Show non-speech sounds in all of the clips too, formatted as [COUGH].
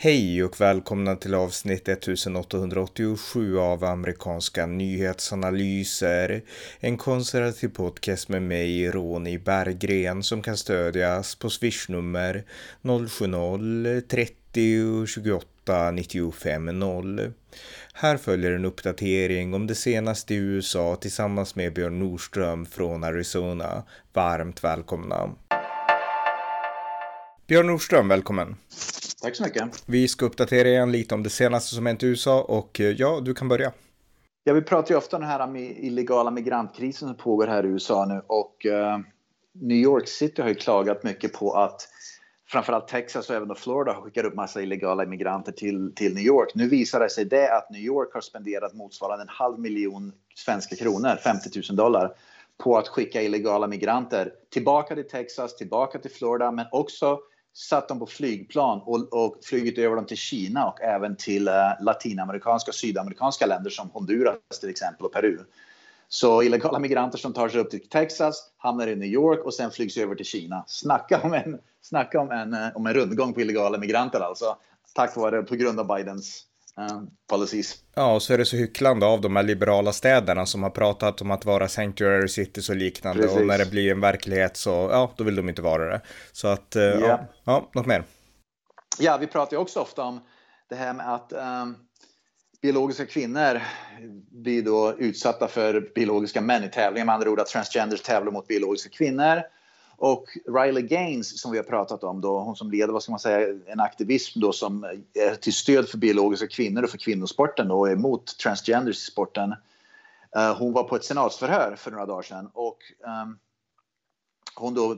Hej och välkomna till avsnitt 1887 av amerikanska nyhetsanalyser. En konservativ podcast med mig, Ronny Berggren, som kan stödjas på swishnummer 070-30 28 95 0. Här följer en uppdatering om det senaste i USA tillsammans med Björn Nordström från Arizona. Varmt välkomna! Björn Nordström, välkommen! Tack så mycket. Vi ska uppdatera igen lite om det senaste som hänt i USA och eh, ja, du kan börja. Ja, vi pratar ju ofta om den här illegala migrantkrisen som pågår här i USA nu och uh, New York City har ju klagat mycket på att framförallt Texas och även Florida har skickat upp massa illegala immigranter till, till New York. Nu visar det sig det att New York har spenderat motsvarande en halv miljon svenska kronor, 50 000 dollar, på att skicka illegala migranter tillbaka till Texas, tillbaka till Florida, men också satt dem på flygplan och, och flugit över dem till Kina och även till uh, latinamerikanska och sydamerikanska länder som Honduras till exempel och Peru. Så illegala migranter som tar sig upp till Texas hamnar i New York och sen flygs över till Kina. Snacka om en, snacka om en, eh, om en rundgång på illegala migranter alltså. Tack vare, på grund av Bidens policies. Ja, och så är det så hycklande av de här liberala städerna som har pratat om att vara sanctuary cities och liknande. Precis. Och när det blir en verklighet så, ja, då vill de inte vara det. Så att, yeah. ja, ja, något mer? Ja, vi pratar ju också ofta om det här med att um, biologiska kvinnor blir då utsatta för biologiska män i tävlingar. Med andra ord att transgenders tävlar mot biologiska kvinnor. Och Riley Gaines som vi har pratat om då, hon som leder vad ska man säga, en aktivism då som är till stöd för biologiska kvinnor och för kvinnosporten och är emot transgenders i sporten. Uh, hon var på ett senatsförhör för några dagar sedan och um, hon då,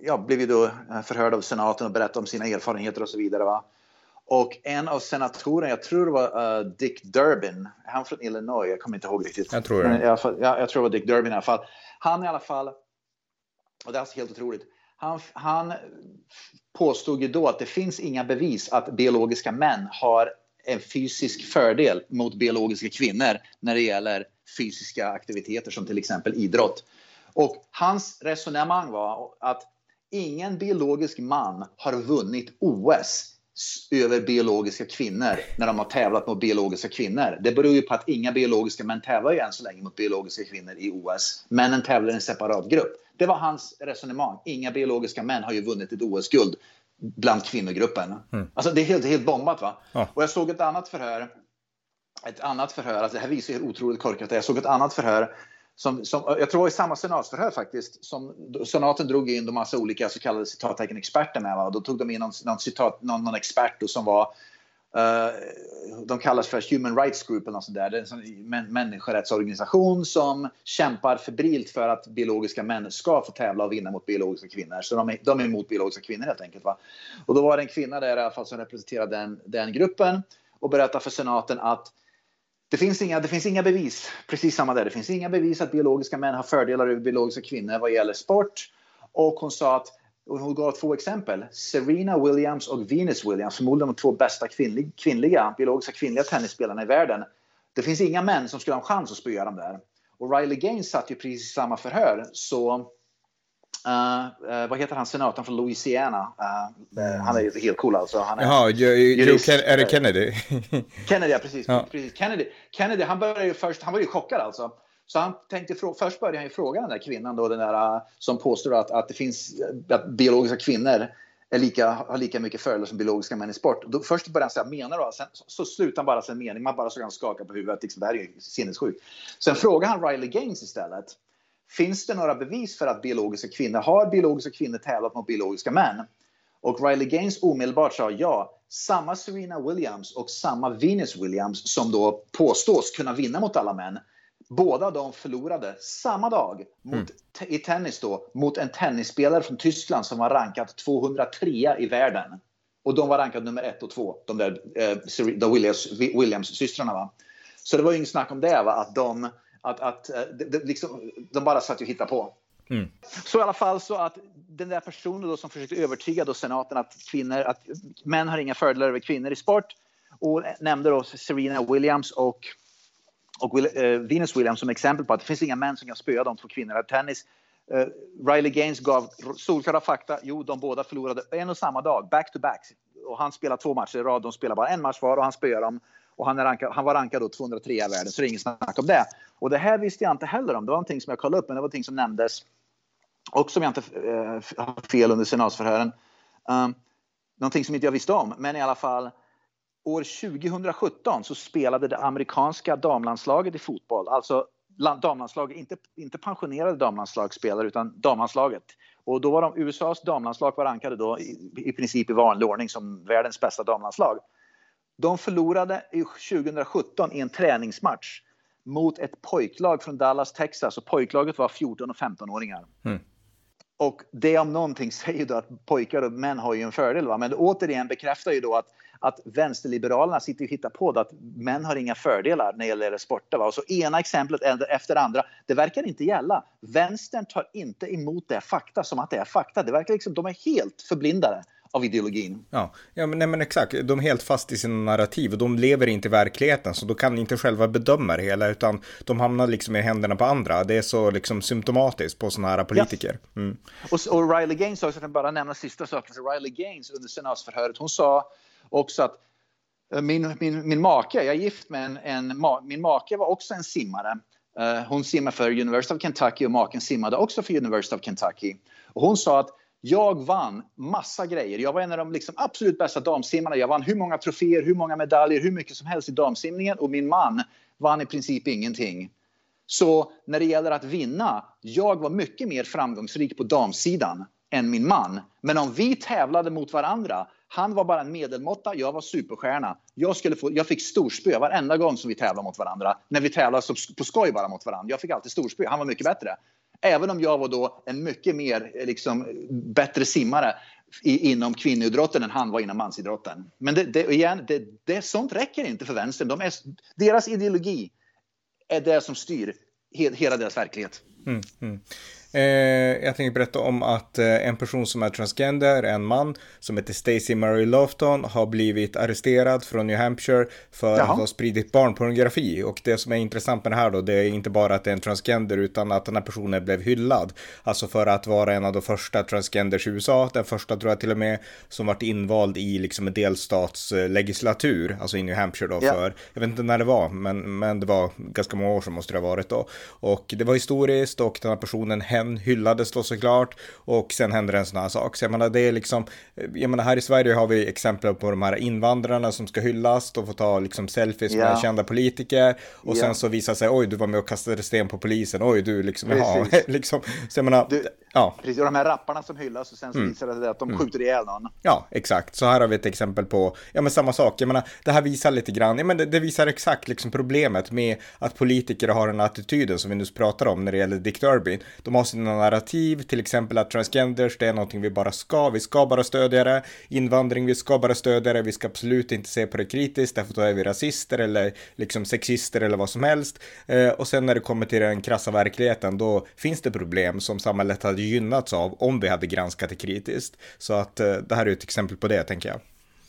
ja, blev då förhörd av senaten och berättade om sina erfarenheter och så vidare. Va? Och en av senatorerna, jag tror det var uh, Dick Durbin, han från Illinois, jag kommer inte ihåg riktigt. Jag tror det. Men i alla fall, ja, jag tror det var Dick Durbin i alla fall. Han i alla fall och det är alltså helt otroligt. Han, han påstod ju då att det finns inga bevis att biologiska män har en fysisk fördel mot biologiska kvinnor när det gäller fysiska aktiviteter som till exempel idrott. Och hans resonemang var att ingen biologisk man har vunnit OS över biologiska kvinnor när de har tävlat mot biologiska kvinnor. Det beror ju på att inga biologiska män tävlar ju än så länge mot biologiska kvinnor i OS. Männen tävlar i en separat grupp. Det var hans resonemang. Inga biologiska män har ju vunnit ett OS-guld bland kvinnogruppen. Mm. Alltså det är helt, helt bombat va? Ja. Och jag såg ett annat förhör. Ett annat förhör, alltså det här visar hur otroligt korkat det är. Jag såg ett annat förhör som, som, jag tror i samma senatsförhör faktiskt, som senaten drog in de massa olika så kallade citattecken experter med. Va? Och då tog de in någon, någon, citat, någon, någon expert som var Uh, de kallas för Human Rights Group eller något sånt där. Det är en män, människorättsorganisation som kämpar febrilt för att biologiska män ska få tävla och vinna mot biologiska kvinnor. Så de är, de är emot biologiska kvinnor helt enkelt. Va? Och då var det en kvinna där i alla fall som representerade den, den gruppen och berättade för senaten att det finns, inga, det finns inga bevis, precis samma där, det finns inga bevis att biologiska män har fördelar över biologiska kvinnor vad gäller sport. Och hon sa att, och hon gav två exempel, Serena Williams och Venus Williams, förmodligen de två bästa kvinnliga, kvinnliga biologiska kvinnliga tennisspelarna i världen. Det finns inga män som skulle ha en chans att spöa dem där. Och Riley Gaines satt ju precis i samma förhör, så vad heter han, senatorn från Louisiana? Uh, han är helt cool alltså. Han är Jaha, Joe Ken är det Kennedy? Kennedy, ja precis. Ja. precis. Kennedy, Kennedy, han började ju först, han var ju chockad alltså. Så han tänkte, först började han ju fråga den där kvinnan då, den där som påstår att, att det finns, att biologiska kvinnor är lika, har lika mycket fördelar som biologiska män i sport. Då, först började han säga, menar du? Sen, så, så slutar han bara sin mening, man bara såg han skaka på huvudet, liksom, det här är ju sinnessjukt. Sen frågar han Riley Gaines istället. Finns det några bevis för att biologiska kvinnor har biologiska kvinnor tävlat mot biologiska män? Och Riley Gaines omedelbart sa ja. Samma Serena Williams och samma Venus Williams som då påstås kunna vinna mot alla män. Båda de förlorade samma dag mot, mm. i tennis då, mot en tennisspelare från Tyskland som var rankad 203 i världen. Och de var rankade nummer ett och två, de där eh, Williams, Williams-systrarna. Va? Så det var ju inget snack om det, va? att de att, att eh, det, liksom, de bara satt och hittade på. Mm. Så i alla fall så att den där personen då som försökte övertyga då senaten att kvinnor, att män har inga fördelar över kvinnor i sport och nämnde då Serena Williams och, och Will, uh, Venus Williams som exempel på att det finns inga män som kan spöa de två kvinnorna i tennis. Uh, Riley Gaines gav solklara fakta. Jo, de båda förlorade en och samma dag, back to back. och han spelar två matcher i rad. De spelar bara en match var och han spöar dem. Och han, är rankad, han var rankad då 203 i världen, så det är inget snack om det. Och det här visste jag inte heller om. Det var någonting som jag kollade upp, men det var någonting som nämndes. Och som jag inte äh, har fel under senatsförhören. Um, någonting som inte jag visste om, men i alla fall. År 2017 så spelade det amerikanska damlandslaget i fotboll, alltså damlandslaget, inte, inte pensionerade damlandslagsspelare utan damlandslaget. Och då var de, USAs damlandslag var rankade då i, i princip i vanlig ordning som världens bästa damlandslag. De förlorade 2017 i en träningsmatch mot ett pojklag från Dallas, Texas och pojklaget var 14 och 15-åringar. Mm. Och det om någonting säger då att pojkar och män har ju en fördel. Va? Men återigen bekräftar ju då att, att vänsterliberalerna sitter och hittar på att män har inga fördelar när det gäller sporter. Va? Och så ena exemplet efter andra. Det verkar inte gälla. Vänstern tar inte emot det fakta som att det är fakta. Det verkar liksom, de är helt förblindade av ideologin. Ja, ja men, nej, men exakt. De är helt fast i sina narrativ och de lever inte i verkligheten så de kan inte själva bedöma det hela utan de hamnar liksom i händerna på andra. Det är så liksom symptomatiskt på sådana här politiker. Ja. Mm. Och, och Riley Gaines också, jag kan bara nämna sista saken. Så Riley Gaines under senatsförhöret, hon sa också att eh, min, min, min make, jag är gift med en, en min make var också en simmare. Uh, hon simmade för University of Kentucky och maken simmade också för University of Kentucky. Och hon sa att jag vann massa grejer. Jag var en av de liksom absolut bästa damsimmarna. Jag vann hur många troféer, hur många medaljer, hur mycket som helst i damsimningen. Och min man vann i princip ingenting. Så när det gäller att vinna, jag var mycket mer framgångsrik på damsidan än min man. Men om vi tävlade mot varandra, han var bara en medelmåtta, jag var superstjärna. Jag, skulle få, jag fick storspö varenda gång som vi tävlade mot varandra. När vi tävlade på skoj bara mot varandra. Jag fick alltid storspö, han var mycket bättre. Även om jag var då en mycket mer eh, liksom, bättre simmare i, inom kvinnoidrotten än han var inom mansidrotten. Men det, det, igen, det, det, sånt räcker inte för vänstern. De är, deras ideologi är det som styr he, hela deras verklighet. Mm, mm. Eh, jag tänkte berätta om att eh, en person som är transgender, en man som heter Stacy Murray Lofton, har blivit arresterad från New Hampshire för Jaha. att ha spridit barnpornografi. Och det som är intressant med det här då, det är inte bara att det är en transgender utan att den här personen blev hyllad. Alltså för att vara en av de första transgenders i USA, den första tror jag till och med, som varit invald i liksom en delstatslegislatur, alltså i New Hampshire då ja. för, jag vet inte när det var, men, men det var ganska många år sedan måste det ha varit då. Och det var historiskt och den här personen hen hyllades då såklart och sen händer en sån här sak. Så jag menar, det är liksom, jag menar här i Sverige har vi exempel på de här invandrarna som ska hyllas och få ta liksom selfies yeah. med kända politiker och yeah. sen så visar sig, oj du var med och kastade sten på polisen, oj du liksom, jaha, [LAUGHS] liksom, så jag menar, du, ja. Precis, och de här rapparna som hyllas och sen så mm. visar det sig att de mm. skjuter ihjäl någon. Ja, exakt, så här har vi ett exempel på, ja men samma sak, jag menar, det här visar lite grann, ja men det, det visar exakt liksom problemet med att politiker har den attityden som vi nu pratar om när det gäller Dick Durbin. De har sina narrativ, till exempel att transgenders, det är någonting vi bara ska, vi ska bara stödja det. Invandring, vi ska bara stödja det, vi ska absolut inte se på det kritiskt, därför då är vi rasister eller liksom sexister eller vad som helst. Eh, och sen när det kommer till den krassa verkligheten, då finns det problem som samhället hade gynnats av om vi hade granskat det kritiskt. Så att eh, det här är ett exempel på det, tänker jag.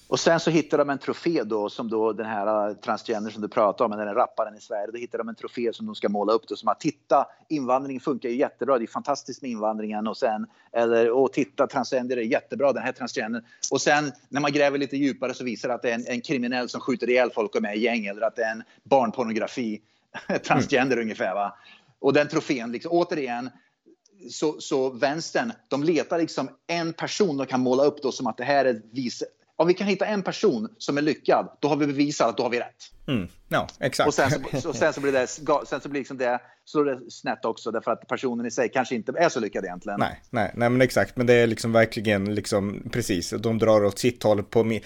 Och sen så hittar de en trofé då som då den här äh, transgender som du pratar om, den här rapparen i Sverige. Då hittar de en trofé som de ska måla upp då som att titta, invandringen funkar ju jättebra, det är fantastiskt med invandringen och sen eller och titta, transgender är jättebra, den här transgendern. Och sen när man gräver lite djupare så visar det att det är en, en kriminell som skjuter ihjäl folk och med i gäng eller att det är en barnpornografi, [LAUGHS] transgender mm. ungefär va. Och den trofén, liksom, återigen, så, så vänstern, de letar liksom en person de kan måla upp då som att det här är vis, om vi kan hitta en person som är lyckad, då har vi bevisat att då har vi rätt. Mm. Ja, exakt. Och sen så, och sen så blir det, sen så blir liksom det, så det snett också, därför att personen i sig kanske inte är så lyckad egentligen. Nej, nej, nej men exakt, men det är liksom verkligen liksom precis, de drar åt sitt håll på,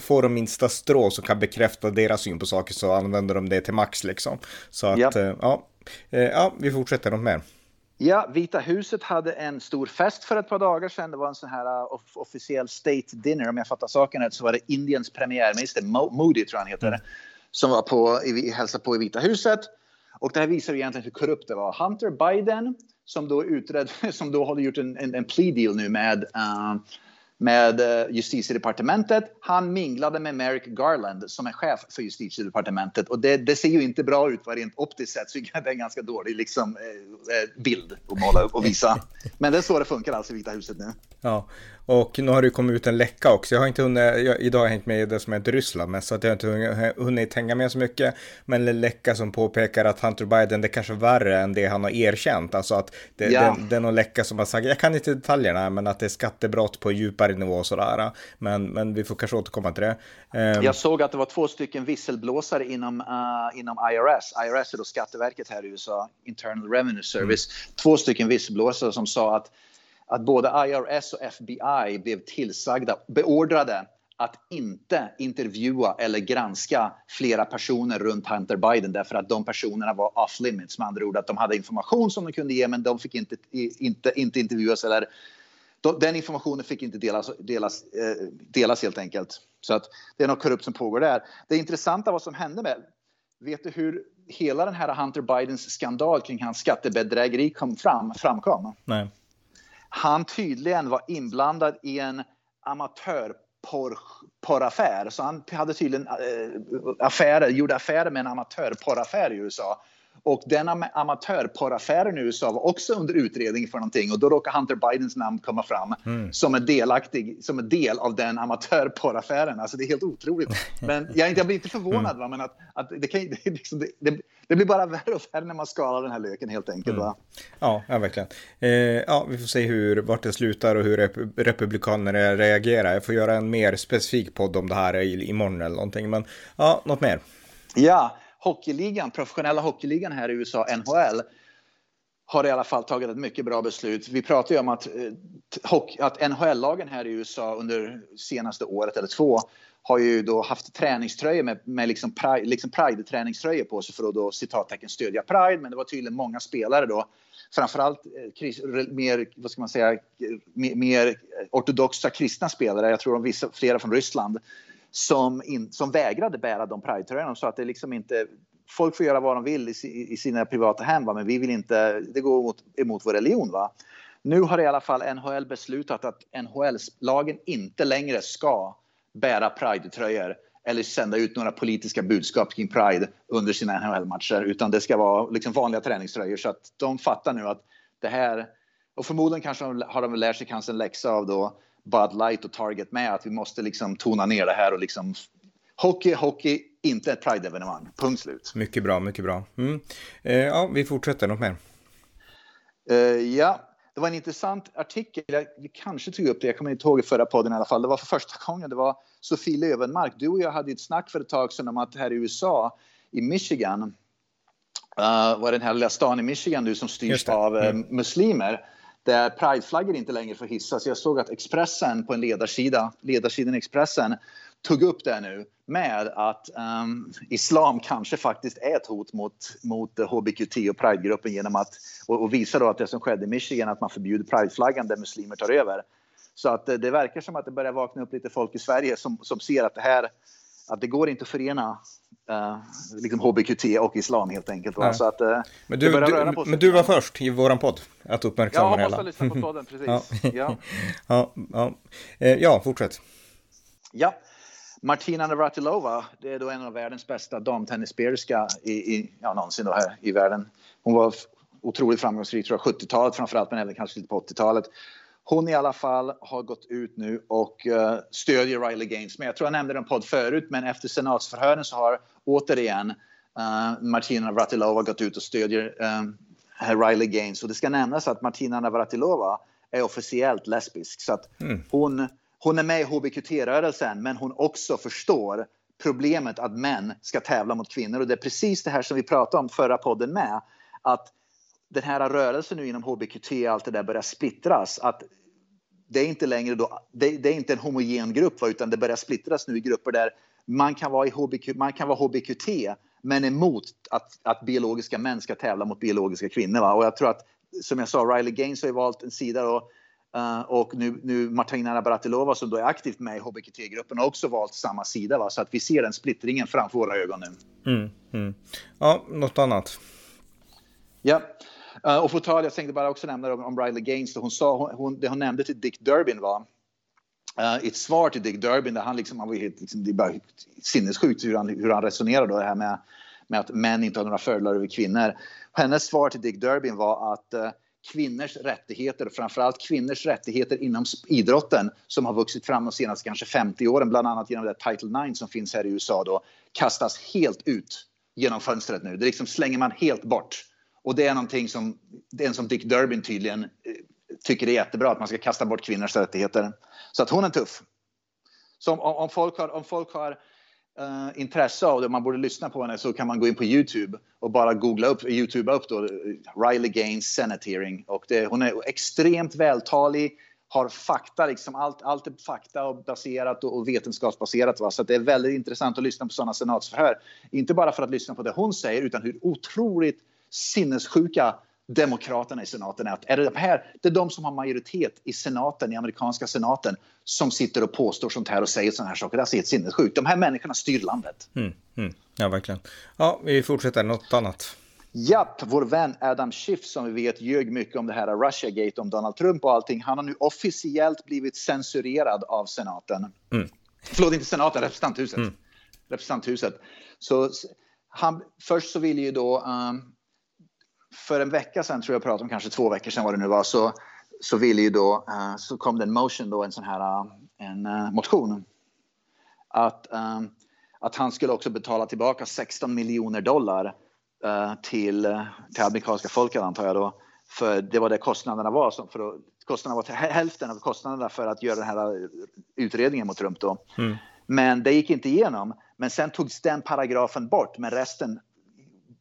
får de minsta strå som kan bekräfta deras syn på saker så använder de det till max liksom. Så att, ja, eh, ja, eh, ja vi fortsätter något mer. Ja, Vita huset hade en stor fest för ett par dagar sedan. Det var en sån här uh, off officiell state dinner. Om jag fattar saken rätt så var det Indiens premiärminister, Mo Modi tror jag han heter, mm. som var på, i, hälsade på i Vita huset. Och det här visar egentligen hur korrupt det var. Hunter Biden, som då, utredd, [LAUGHS] som då hade gjort en, en, en plea deal nu med uh, med eh, justitiedepartementet. Han minglade med Merrick Garland som är chef för justitiedepartementet och det, det ser ju inte bra ut rent optiskt sett så det är en ganska dålig liksom, eh, eh, bild att måla upp och visa. [LAUGHS] Men det är så det funkar alltså i Vita huset nu. Ja, och nu har det kommit ut en läcka också. Jag har inte hunnit, jag, idag har jag hängt med i det som heter Ryssland men så att jag inte hunnit, hunnit hänga med så mycket. Men en läcka som påpekar att Hunter Biden, det är kanske värre än det han har erkänt. Alltså att det, ja. det, det är någon läcka som har sagt, jag kan inte detaljerna, men att det är skattebrott på djupare nivå och sådär. Men, men vi får kanske återkomma till det. Um, jag såg att det var två stycken visselblåsare inom, uh, inom IRS. IRS är då Skatteverket här i USA, Internal Revenue Service. Mm. Två stycken visselblåsare som sa att att både IRS och FBI blev tillsagda, beordrade att inte intervjua eller granska flera personer runt Hunter Biden därför att de personerna var off limits. Med andra ord att de hade information som de kunde ge men de fick inte, inte, inte intervjuas eller den informationen fick inte delas, delas, eh, delas helt enkelt. Så att det är något korrupt som pågår där. Det intressanta vad som hände med, vet du hur hela den här Hunter Bidens skandal kring hans skattebedrägeri kom fram, framkom? Nej han tydligen var inblandad i en amatörporraffär. Så han hade tydligen eh, affärer, gjorde affärer med en amatörporraffär i USA. Och den amatörporraffären i USA var också under utredning för någonting och då råkar Hunter Bidens namn komma fram mm. som en delaktig, som en del av den amatörporraffären. Alltså det är helt otroligt. Men jag, jag blir inte förvånad, [LAUGHS] mm. va? men att, att det, kan, det, liksom, det, det, blir bara värre och värre när man skalar den här löken helt enkelt. Mm. Va? Ja, ja, verkligen. Eh, ja, vi får se hur, vart det slutar och hur rep republikanerna reagerar. Jag får göra en mer specifik podd om det här imorgon eller någonting. Men ja, något mer? Ja, hockeyligan, professionella hockeyligan här i USA, NHL, har i alla fall tagit ett mycket bra beslut. Vi pratar ju om att, eh, att NHL-lagen här i USA under senaste året eller två har ju då haft träningströjor med, med liksom, pride, liksom Pride-träningströjor på sig för att då citattecken stödja Pride. Men det var tydligen många spelare då, framförallt eh, mer, vad ska man säga, eh, mer, mer ortodoxa kristna spelare. Jag tror de vissa, flera från Ryssland som, in, som vägrade bära de Pride-tröjorna. Så att det liksom inte, folk får göra vad de vill i, i sina privata hem, va? men vi vill inte, det går emot, emot vår religion. Va? Nu har i alla fall NHL beslutat att NHL-lagen inte längre ska bära Pride-tröjor eller sända ut några politiska budskap kring Pride under sina NHL-matcher, utan det ska vara liksom vanliga träningströjor. Så att de fattar nu att det här, och förmodligen kanske har de lärt sig kanske en läxa av då Bud Light och Target med att vi måste liksom tona ner det här och liksom hockey, hockey, inte ett Pride-evenemang. Punkt slut. Mycket bra, mycket bra. Mm. Eh, ja, vi fortsätter. Något mer? Eh, ja, det var en intressant artikel. Jag, kanske tog upp det, jag kommer inte ihåg i förra podden i alla fall. Det var för första gången. Det var Sofie Lövenmark. Du och jag hade ett snack för ett tag sedan om att här i USA, i Michigan, uh, var den här lilla stan i Michigan du som styrs av uh, muslimer där eh, prideflaggor inte längre får hissas. Jag såg att Expressen på en ledarsida, ledarsidan Expressen, tog upp det nu med att um, islam kanske faktiskt är ett hot mot, mot HBQT och pridegruppen genom att och, och visa då att det som skedde i Michigan att man förbjuder prideflaggan där muslimer tar över. Så att det, det verkar som att det börjar vakna upp lite folk i Sverige som, som ser att det här att det går inte att förena uh, liksom HBQT och islam helt enkelt. Så att, uh, men du, du men du var först i våran podd att uppmärksamma det hela. Ja, lyssna på [LAUGHS] podden, precis. ja. [LAUGHS] ja, ja. Eh, ja, fortsätt. Ja, Martina Navratilova, det är då en av världens bästa damtennisspelare i, i, ja, någonsin då här i världen. Hon var otroligt framgångsrik, tror jag, 70-talet framförallt, men även kanske lite på 80-talet. Hon i alla fall har gått ut nu och uh, stödjer Riley Gaines. Men jag tror jag nämnde den podd förut, men efter senatsförhören så har återigen uh, Martina Navratilova gått ut och stödjer uh, Riley Gaines. Och det ska nämnas att Martina Navratilova är officiellt lesbisk. Så att mm. hon, hon är med i hbqt-rörelsen, men hon också förstår problemet att män ska tävla mot kvinnor. Och det är precis det här som vi pratade om förra podden med. Att den här rörelsen nu inom hbqt allt det där börjar splittras. Att det är inte längre då, det, det är inte en homogen grupp utan det börjar splittras nu i grupper där man kan vara, i HBQ, man kan vara hbqt men emot att, att biologiska män ska tävla mot biologiska kvinnor. Va? Och jag tror att, som jag sa, Riley Gaines har ju valt en sida då, uh, och nu, nu Martina Navratilova som då är aktivt med i hbqt-gruppen har också valt samma sida. Va? Så att vi ser den splittringen framför våra ögon nu. Mm, mm. Ja, något annat? Ja. Uh, och för tal, jag tänkte bara också nämna om, om Riley Gaines. Hon sa, hon, det hon nämnde till Dick Durbin var uh, ett svar till Dick Durbin där han liksom, han var helt, liksom, det är bara sinnessjukt hur han, hur han resonerar då det här med, med att män inte har några fördelar över kvinnor. Hennes svar till Dick Durbin var att uh, kvinnors rättigheter, framförallt kvinnors rättigheter inom idrotten som har vuxit fram de senaste kanske 50 åren, bland annat genom det Title 9 som finns här i USA då, kastas helt ut genom fönstret nu. Det liksom slänger man helt bort. Och det är någonting som, det är en som Dick Durbin tydligen eh, tycker är jättebra, att man ska kasta bort kvinnors rättigheter. Så att hon är tuff. Så om, om folk har, om folk har uh, intresse av det, man borde lyssna på henne, så kan man gå in på Youtube och bara googla upp, Youtube upp då, Riley Gaines Senate hearing. Och det, hon är extremt vältalig, har fakta, liksom allt, allt är fakta och baserat och, och vetenskapsbaserat. Va? Så det är väldigt intressant att lyssna på sådana senatsförhör. Inte bara för att lyssna på det hon säger, utan hur otroligt sinnessjuka demokraterna i senaten är. Att är det, de här, det är de som har majoritet i senaten, i amerikanska senaten, som sitter och påstår sånt här och säger såna här saker. Det är alltså helt sinnessjukt. De här människorna styr landet. Mm, mm. Ja, verkligen. Ja, vi fortsätter. Något annat? Japp, vår vän Adam Schiff som vi vet ljög mycket om det här Russiagate, om Donald Trump och allting. Han har nu officiellt blivit censurerad av senaten. Mm. Förlåt, inte senaten, representanthuset. Mm. Representanthuset. Så han, först så ville ju då um, för en vecka sedan, tror jag pratade om, kanske två veckor sedan vad det nu var, så, så ville ju då, uh, så kom det en motion då, en sån här uh, en uh, motion. Att, att han skulle också betala tillbaka 16 miljoner dollar till, till amerikanska folket antar jag då. För det var det kostnaderna var. Som för att, kostnaderna var hälften av kostnaderna för att göra den här utredningen mot Trump då. Mm. Men det gick inte igenom. Men sen togs den paragrafen bort, men resten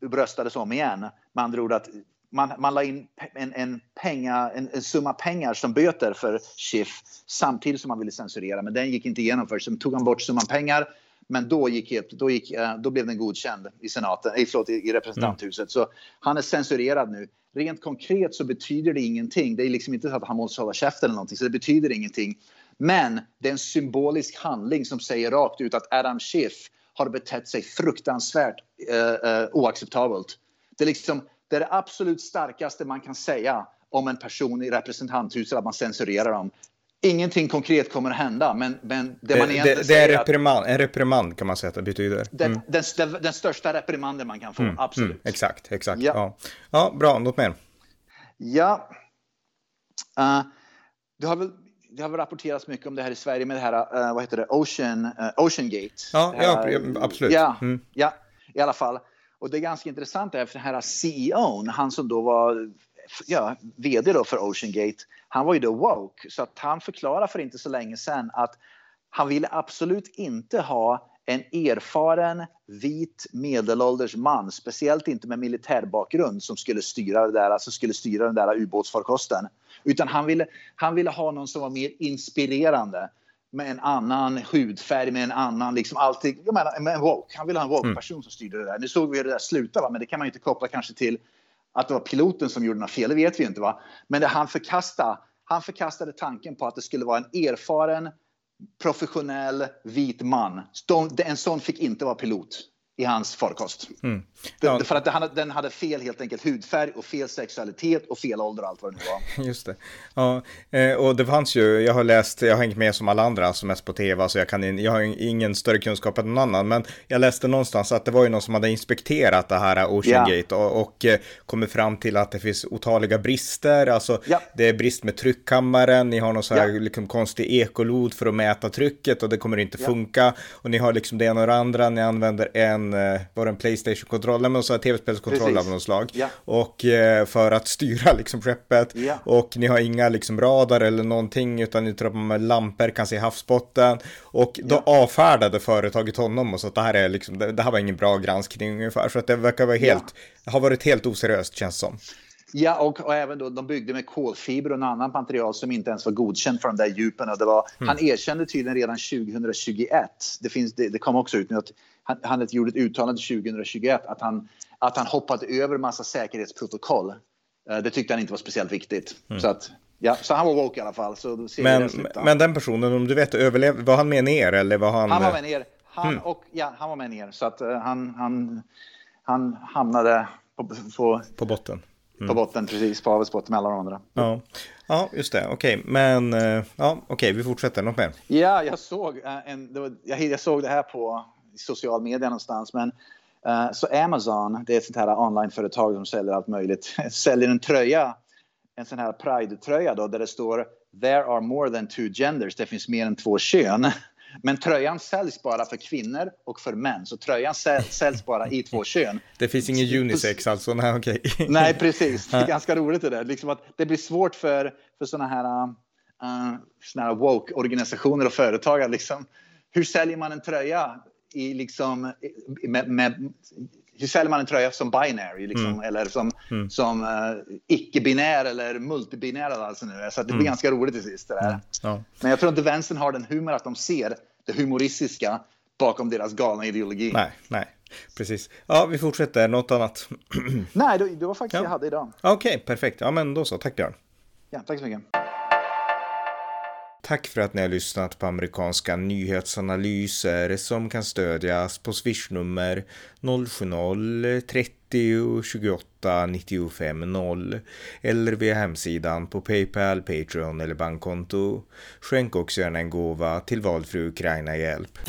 röstades om igen. Med andra ord att man, man la in en, en, penga, en, en, summa pengar som böter för Schiff samtidigt som man ville censurera. Men den gick inte igenom för Sen tog han bort summan pengar. Men då, gick, då, gick, eh, då blev den godkänd i senaten, eh, förlåt, i representanthuset. Mm. Så han är censurerad nu. Rent konkret så betyder det ingenting. Det är liksom inte så att han måste hålla käften eller någonting, så det betyder ingenting. Men det är en symbolisk handling som säger rakt ut att Adam Schiff har betett sig fruktansvärt eh, eh, oacceptabelt. Det är, liksom, det är det absolut starkaste man kan säga om en person i representanthuset, att man censurerar dem. Ingenting konkret kommer att hända, men, men det, det man egentligen det, det är reprimand, en reprimand kan man säga att det betyder. Mm. Den, den, den, största reprimanden man kan få, mm. absolut. Mm. Exakt, exakt. Ja. Ja. ja, bra, något mer? Ja. Uh, det har väl det har väl rapporterats mycket om det här i Sverige med det här, uh, vad heter det, Ocean, uh, Ocean Gate. Ja, ja absolut. Ja, mm. ja, i alla fall. Och det är ganska intressant, för den här CEOn, han som då var ja, vd då för Ocean Gate, han var ju då woke. Så att han förklarade för inte så länge sedan att han ville absolut inte ha en erfaren vit medelålders man, speciellt inte med militärbakgrund som skulle styra, det där, alltså skulle styra den där ubåtsfarkosten. Utan han ville, han ville ha någon som var mer inspirerande med en annan hudfärg, med en annan, liksom alltid, jag menar, med en woke. Han ville ha en woke-person mm. som styrde det där. Nu såg vi hur det där slutade, va? men det kan man inte koppla kanske till att det var piloten som gjorde något fel, det vet vi inte. va. Men det han förkastade, han förkastade tanken på att det skulle vara en erfaren, professionell, vit man. En sån fick inte vara pilot i hans farkost. Mm. Ja. För att den, den hade fel helt enkelt hudfärg och fel sexualitet och fel ålder och allt vad det nu var. [LAUGHS] Just det. Ja, eh, och det fanns ju, jag har läst, jag har hängt med som alla andra som mest på tv, så jag, kan, jag har ingen större kunskap än någon annan, men jag läste någonstans att det var ju någon som hade inspekterat det här Ocean Gate och, och eh, kommit fram till att det finns otaliga brister, alltså ja. det är brist med tryckkammaren, ni har någon så här ja. liksom, konstig ekolod för att mäta trycket och det kommer inte funka och ni har liksom det ena och det andra, ni använder en, eh, var det en Playstation-kontroll kontroll, men så tv-spelskontroll av något slag. Ja. Och eh, för att styra liksom skeppet. Ja. Och ni har inga liksom radar eller någonting, utan ni tror att man med lampor kan se havsbotten. Och då ja. avfärdade företaget honom och så att det här är liksom, det, det här var ingen bra granskning ungefär. För att det verkar vara helt, har varit helt oseriöst känns som. Ja, och, och, även då de byggde med kolfiber och en annan material som inte ens var godkänt för de där djupen. Och det var, mm. Han erkände tydligen redan 2021, det, finns, det, det kom också ut nu att han, han gjorde ett uttalande 2021 att han, att han hoppade över massa säkerhetsprotokoll. Eh, det tyckte han inte var speciellt viktigt. Mm. Så, att, ja, så han var woke i alla fall. Så men, men den personen, om du vet, överlev, var han med ner eller var han? Han var med ner. Han, mm. och, ja, han var med ner. Så att uh, han, han, han hamnade på, på, på botten. Mm. På botten, precis. På havets botten med alla de andra. Ja, ja just det. Okej, okay. men uh, ja, okej, okay. vi fortsätter. Något mer? Ja, jag såg, en, var, jag, jag såg det här på social media någonstans. Men, uh, så Amazon, det är ett sånt här onlineföretag som säljer allt möjligt, [LAUGHS] säljer en tröja en sån här Pride-tröja då där det står There are more than two genders. Det finns mer än två kön. Men tröjan säljs bara för kvinnor och för män. Så tröjan säljs bara i två kön. Det finns ingen unisex alltså? Nej, okej. Okay. [LAUGHS] Nej, precis. Det är ganska roligt det där. Liksom att det blir svårt för, för sådana här, uh, såna här woke-organisationer och företag. Liksom. Hur säljer man en tröja i liksom, med, med hur säljer man en tröja som binary liksom, mm. eller som, mm. som uh, icke-binär eller multibinär. Alltså nu. Så det blir mm. ganska roligt till sist. Det där. Ja. Men jag tror inte vänstern har den humor att de ser det humoristiska bakom deras galna ideologi. Nej, nej. Precis. Ja, vi fortsätter. Något annat? [CLEARS THROAT] nej, det, det var faktiskt ja. jag hade idag. Okej, okay, perfekt. Ja, men då så. Tack Björn. Ja, tack så mycket. Tack för att ni har lyssnat på amerikanska nyhetsanalyser som kan stödjas på swishnummer 070-30 28 95 0 eller via hemsidan på Paypal, Patreon eller bankkonto. Skänk också gärna en gåva till valfri Ukraina-hjälp.